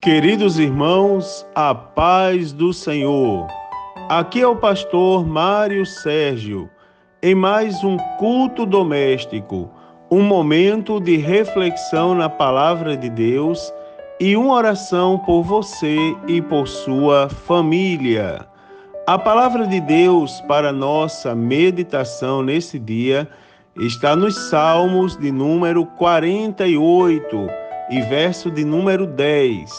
Queridos irmãos, a paz do Senhor. Aqui é o pastor Mário Sérgio, em mais um culto doméstico, um momento de reflexão na palavra de Deus e uma oração por você e por sua família. A palavra de Deus para nossa meditação nesse dia está nos Salmos de número 48 e verso de número 10,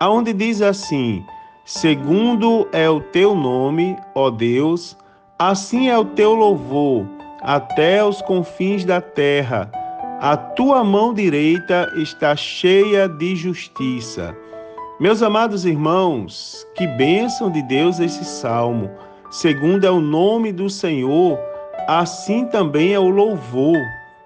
aonde diz assim: Segundo é o teu nome, ó Deus, assim é o teu louvor até os confins da terra. A tua mão direita está cheia de justiça. Meus amados irmãos, que bênção de Deus esse salmo. Segundo é o nome do Senhor, assim também é o louvor.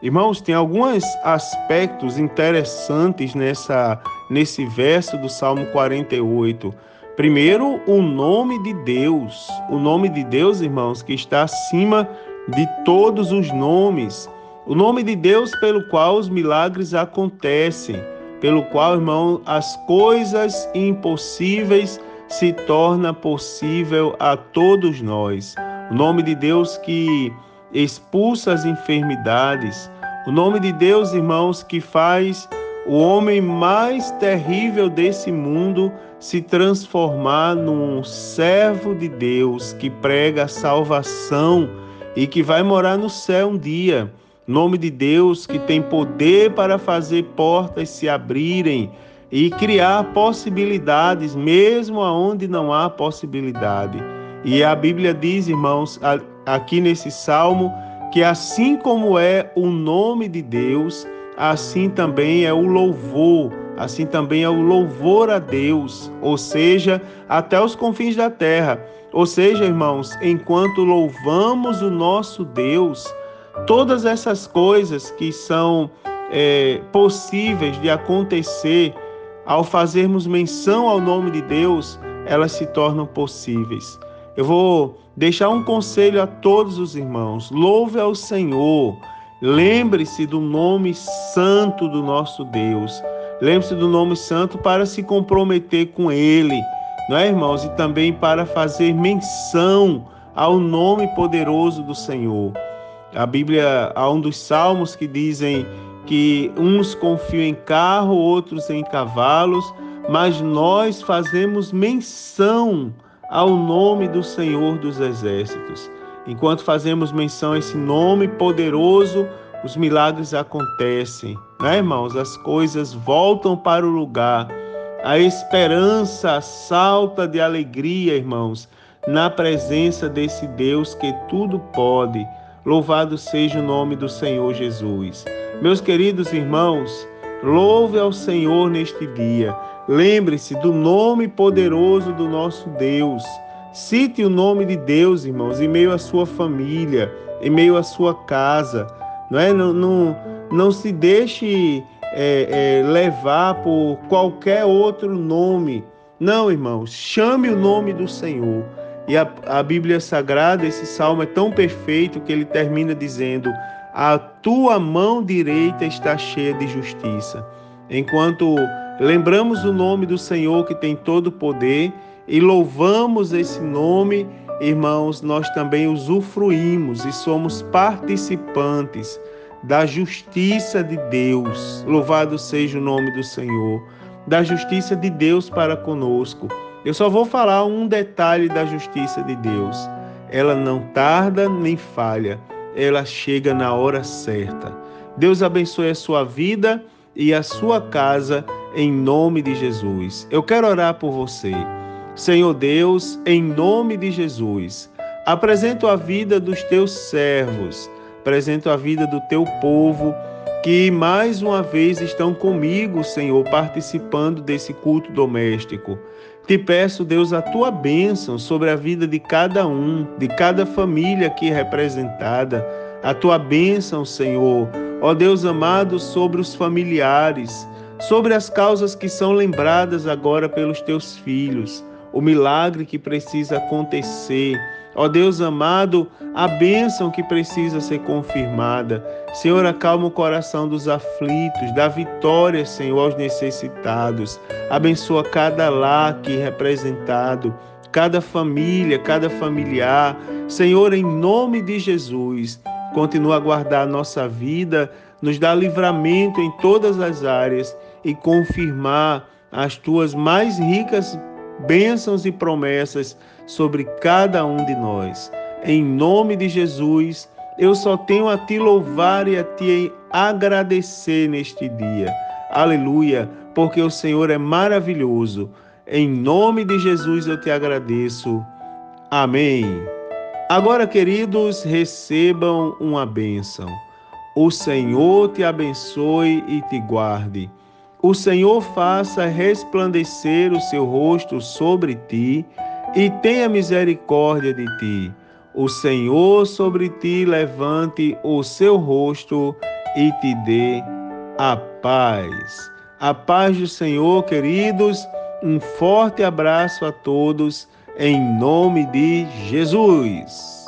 Irmãos, tem alguns aspectos interessantes nessa nesse verso do Salmo 48. Primeiro, o nome de Deus. O nome de Deus, irmãos, que está acima de todos os nomes. O nome de Deus pelo qual os milagres acontecem, pelo qual, irmão, as coisas impossíveis se torna possível a todos nós. O nome de Deus que expulsa as enfermidades. O nome de Deus, irmãos, que faz o homem mais terrível desse mundo se transformar num servo de Deus que prega a salvação e que vai morar no céu um dia. Nome de Deus que tem poder para fazer portas se abrirem e criar possibilidades, mesmo aonde não há possibilidade. E a Bíblia diz, irmãos, aqui nesse salmo, que assim como é o nome de Deus, assim também é o louvor, assim também é o louvor a Deus, ou seja, até os confins da terra. Ou seja, irmãos, enquanto louvamos o nosso Deus, todas essas coisas que são é, possíveis de acontecer ao fazermos menção ao nome de Deus, elas se tornam possíveis. Eu vou deixar um conselho a todos os irmãos: louve ao Senhor. Lembre-se do nome santo do nosso Deus. Lembre-se do nome santo para se comprometer com Ele, não é, irmãos? E também para fazer menção ao nome poderoso do Senhor. A Bíblia, há um dos salmos que dizem que uns confiam em carro, outros em cavalos, mas nós fazemos menção ao nome do Senhor dos Exércitos. Enquanto fazemos menção a esse nome poderoso, os milagres acontecem, né, irmãos? As coisas voltam para o lugar. A esperança salta de alegria, irmãos, na presença desse Deus que tudo pode. Louvado seja o nome do Senhor Jesus. Meus queridos irmãos, louve ao Senhor neste dia. Lembre-se do nome poderoso do nosso Deus. Cite o nome de Deus, irmãos, em meio à sua família, em meio à sua casa. Não, é? não, não, não se deixe é, é, levar por qualquer outro nome. Não, irmãos, chame o nome do Senhor. E a, a Bíblia Sagrada, esse salmo é tão perfeito que ele termina dizendo: A tua mão direita está cheia de justiça. Enquanto lembramos o nome do Senhor que tem todo o poder e louvamos esse nome, irmãos, nós também usufruímos e somos participantes da justiça de Deus. Louvado seja o nome do Senhor, da justiça de Deus para conosco. Eu só vou falar um detalhe da justiça de Deus. Ela não tarda nem falha, ela chega na hora certa. Deus abençoe a sua vida e a sua casa em nome de Jesus. Eu quero orar por você. Senhor Deus, em nome de Jesus, apresento a vida dos teus servos, apresento a vida do teu povo que mais uma vez estão comigo, Senhor, participando desse culto doméstico. Te peço, Deus, a tua bênção sobre a vida de cada um, de cada família aqui representada. A tua bênção, Senhor, ó Deus amado, sobre os familiares, sobre as causas que são lembradas agora pelos teus filhos. o milagre que precisa acontecer. Ó Deus amado, a bênção que precisa ser confirmada. Senhor, acalma o coração dos aflitos, dá vitória, Senhor, aos necessitados. Abençoa cada lar aqui representado, cada família, cada familiar. Senhor, em nome de Jesus, continua a guardar a nossa vida, nos dá livramento em todas as áreas e confirmar as tuas mais ricas bênçãos e promessas sobre cada um de nós. Em nome de Jesus, eu só tenho a te louvar e a te agradecer neste dia. Aleluia, porque o Senhor é maravilhoso. Em nome de Jesus eu te agradeço. Amém. Agora, queridos, recebam uma bênção. O Senhor te abençoe e te guarde. O Senhor faça resplandecer o seu rosto sobre ti e tenha misericórdia de ti. O Senhor sobre ti levante o seu rosto e te dê a paz. A paz do Senhor, queridos. Um forte abraço a todos, em nome de Jesus.